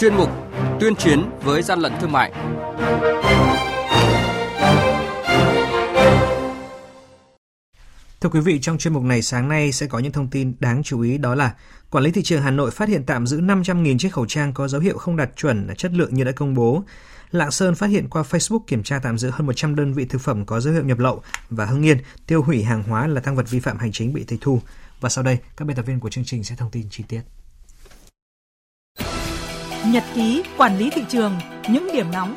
chuyên mục Tuyên chiến với gian lận thương mại. Thưa quý vị, trong chuyên mục này sáng nay sẽ có những thông tin đáng chú ý đó là Quản lý thị trường Hà Nội phát hiện tạm giữ 500.000 chiếc khẩu trang có dấu hiệu không đạt chuẩn chất lượng như đã công bố. Lạng Sơn phát hiện qua Facebook kiểm tra tạm giữ hơn 100 đơn vị thực phẩm có dấu hiệu nhập lậu và Hưng Yên tiêu hủy hàng hóa là tăng vật vi phạm hành chính bị tịch thu. Và sau đây, các biên tập viên của chương trình sẽ thông tin chi tiết. Nhật ký quản lý thị trường, những điểm nóng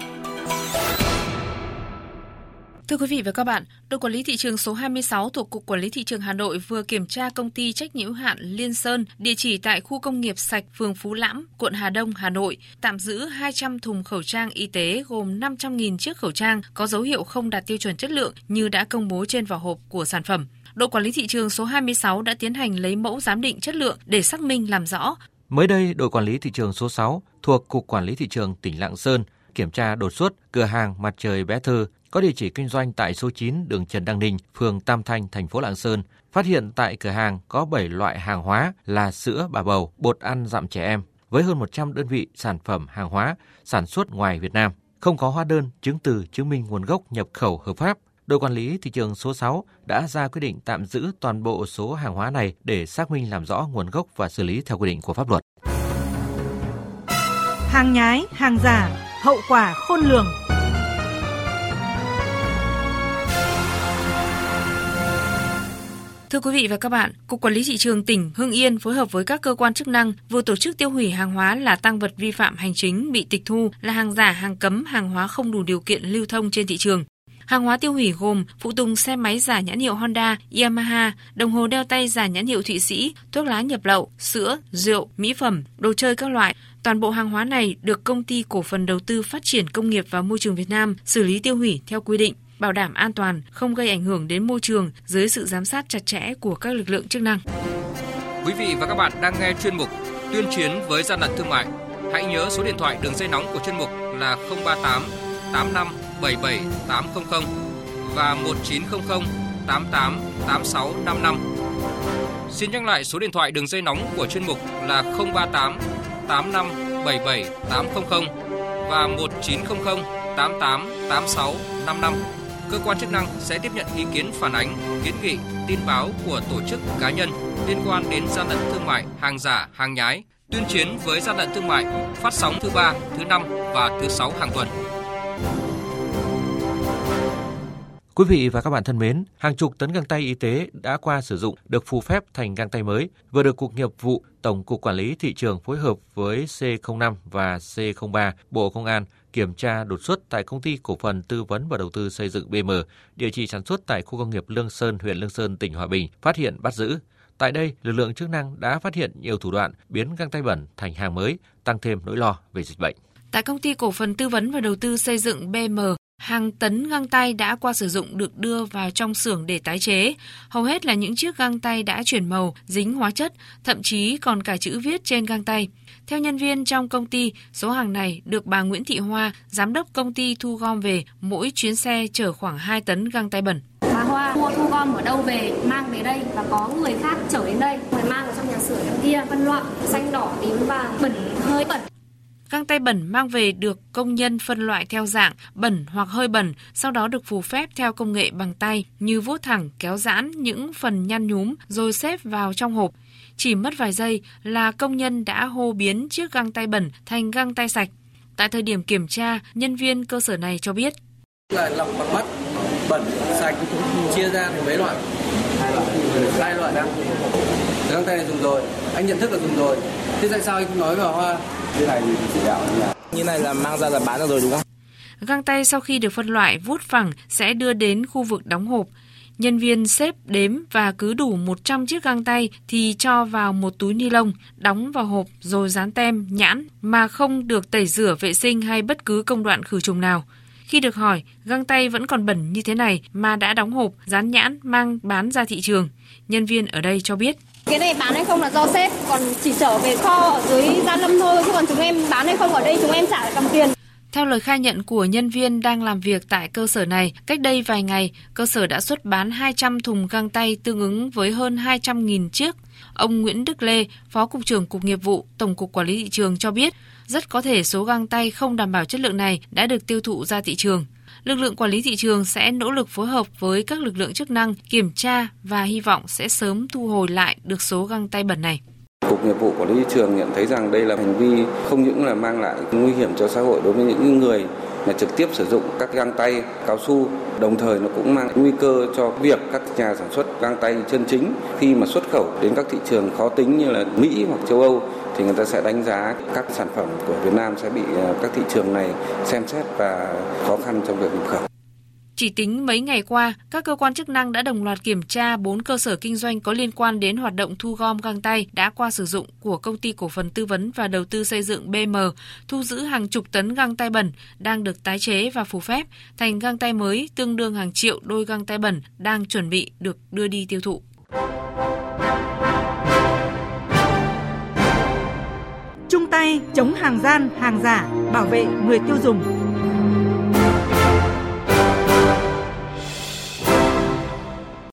Thưa quý vị và các bạn, đội quản lý thị trường số 26 thuộc Cục Quản lý Thị trường Hà Nội vừa kiểm tra công ty trách nhiệm hạn Liên Sơn, địa chỉ tại khu công nghiệp sạch phường Phú Lãm, quận Hà Đông, Hà Nội, tạm giữ 200 thùng khẩu trang y tế gồm 500.000 chiếc khẩu trang có dấu hiệu không đạt tiêu chuẩn chất lượng như đã công bố trên vỏ hộp của sản phẩm. Đội quản lý thị trường số 26 đã tiến hành lấy mẫu giám định chất lượng để xác minh làm rõ. Mới đây, đội quản lý thị trường số 6 thuộc Cục Quản lý Thị trường tỉnh Lạng Sơn kiểm tra đột xuất cửa hàng Mặt trời Bé Thơ có địa chỉ kinh doanh tại số 9 đường Trần Đăng Ninh, phường Tam Thanh, thành phố Lạng Sơn, phát hiện tại cửa hàng có 7 loại hàng hóa là sữa bà bầu, bột ăn dặm trẻ em với hơn 100 đơn vị sản phẩm hàng hóa sản xuất ngoài Việt Nam, không có hóa đơn, chứng từ chứng minh nguồn gốc nhập khẩu hợp pháp. Đội quản lý thị trường số 6 đã ra quyết định tạm giữ toàn bộ số hàng hóa này để xác minh làm rõ nguồn gốc và xử lý theo quy định của pháp luật. Hàng nhái, hàng giả, hậu quả khôn lường. Thưa quý vị và các bạn, Cục Quản lý thị trường tỉnh Hưng Yên phối hợp với các cơ quan chức năng vừa tổ chức tiêu hủy hàng hóa là tăng vật vi phạm hành chính bị tịch thu là hàng giả, hàng cấm, hàng hóa không đủ điều kiện lưu thông trên thị trường. Hàng hóa tiêu hủy gồm phụ tùng xe máy giả nhãn hiệu Honda, Yamaha, đồng hồ đeo tay giả nhãn hiệu Thụy Sĩ, thuốc lá nhập lậu, sữa, rượu, mỹ phẩm, đồ chơi các loại. Toàn bộ hàng hóa này được công ty cổ phần đầu tư phát triển công nghiệp và môi trường Việt Nam xử lý tiêu hủy theo quy định bảo đảm an toàn, không gây ảnh hưởng đến môi trường dưới sự giám sát chặt chẽ của các lực lượng chức năng. Quý vị và các bạn đang nghe chuyên mục Tuyên chiến với gian lận thương mại. Hãy nhớ số điện thoại đường dây nóng của chuyên mục là 038 85 77 800 và 1900 88 86 55. Xin nhắc lại số điện thoại đường dây nóng của chuyên mục là 038 85 77 800 và 1900 88 86 55 cơ quan chức năng sẽ tiếp nhận ý kiến phản ánh, kiến nghị, tin báo của tổ chức cá nhân liên quan đến gian lận thương mại, hàng giả, hàng nhái, tuyên chiến với gian lận thương mại, phát sóng thứ ba, thứ năm và thứ sáu hàng tuần. Quý vị và các bạn thân mến, hàng chục tấn găng tay y tế đã qua sử dụng được phù phép thành găng tay mới, vừa được Cục Nghiệp vụ Tổng cục Quản lý thị trường phối hợp với C05 và C03 Bộ Công an kiểm tra đột xuất tại công ty cổ phần tư vấn và đầu tư xây dựng BM, địa chỉ sản xuất tại khu công nghiệp Lương Sơn, huyện Lương Sơn, tỉnh Hòa Bình, phát hiện bắt giữ. Tại đây, lực lượng chức năng đã phát hiện nhiều thủ đoạn biến găng tay bẩn thành hàng mới, tăng thêm nỗi lo về dịch bệnh. Tại công ty cổ phần tư vấn và đầu tư xây dựng BM, hàng tấn găng tay đã qua sử dụng được đưa vào trong xưởng để tái chế. Hầu hết là những chiếc găng tay đã chuyển màu, dính hóa chất, thậm chí còn cả chữ viết trên găng tay. Theo nhân viên trong công ty, số hàng này được bà Nguyễn Thị Hoa, giám đốc công ty thu gom về, mỗi chuyến xe chở khoảng 2 tấn găng tay bẩn. Bà Hoa mua thu gom ở đâu về, mang về đây và có người khác chở đến đây, người mang ở trong nhà xưởng kia, phân loại xanh đỏ tím vàng, bẩn hơi bẩn. Găng tay bẩn mang về được công nhân phân loại theo dạng bẩn hoặc hơi bẩn, sau đó được phù phép theo công nghệ bằng tay như vuốt thẳng, kéo giãn những phần nhăn nhúm rồi xếp vào trong hộp. Chỉ mất vài giây là công nhân đã hô biến chiếc găng tay bẩn thành găng tay sạch. Tại thời điểm kiểm tra, nhân viên cơ sở này cho biết. Là lọc bằng mắt, bẩn, sạch, chia ra thành mấy loại? Hai loại. Hai loại đó. Găng tay này dùng rồi, anh nhận thức là dùng rồi. Thế tại sao anh không nói vào hoa? Thế này thì chỉ đạo như này là mang ra là bán được rồi đúng không? Găng tay sau khi được phân loại vuốt phẳng sẽ đưa đến khu vực đóng hộp. Nhân viên xếp đếm và cứ đủ 100 chiếc găng tay thì cho vào một túi ni lông, đóng vào hộp rồi dán tem, nhãn mà không được tẩy rửa vệ sinh hay bất cứ công đoạn khử trùng nào. Khi được hỏi, găng tay vẫn còn bẩn như thế này mà đã đóng hộp, dán nhãn, mang bán ra thị trường. Nhân viên ở đây cho biết. Cái này bán hay không là do sếp, còn chỉ trở về kho ở dưới Gia Lâm thôi, chứ còn chúng em bán hay không ở đây chúng em trả cầm tiền. Theo lời khai nhận của nhân viên đang làm việc tại cơ sở này, cách đây vài ngày, cơ sở đã xuất bán 200 thùng găng tay tương ứng với hơn 200.000 chiếc. Ông Nguyễn Đức Lê, Phó Cục trưởng Cục Nghiệp vụ, Tổng cục Quản lý thị trường cho biết, rất có thể số găng tay không đảm bảo chất lượng này đã được tiêu thụ ra thị trường. Lực lượng quản lý thị trường sẽ nỗ lực phối hợp với các lực lượng chức năng kiểm tra và hy vọng sẽ sớm thu hồi lại được số găng tay bẩn này. Cục Nghiệp vụ Quản lý thị trường nhận thấy rằng đây là hành vi không những là mang lại nguy hiểm cho xã hội đối với những người là trực tiếp sử dụng các găng tay cao su đồng thời nó cũng mang nguy cơ cho việc các nhà sản xuất găng tay chân chính khi mà xuất khẩu đến các thị trường khó tính như là Mỹ hoặc châu Âu thì người ta sẽ đánh giá các sản phẩm của Việt Nam sẽ bị à, các thị trường này xem xét và khó khăn trong việc nhập khẩu. Chỉ tính mấy ngày qua, các cơ quan chức năng đã đồng loạt kiểm tra 4 cơ sở kinh doanh có liên quan đến hoạt động thu gom găng tay đã qua sử dụng của công ty cổ phần tư vấn và đầu tư xây dựng BM, thu giữ hàng chục tấn găng tay bẩn đang được tái chế và phù phép thành găng tay mới tương đương hàng triệu đôi găng tay bẩn đang chuẩn bị được đưa đi tiêu thụ. Chung tay chống hàng gian, hàng giả, bảo vệ người tiêu dùng.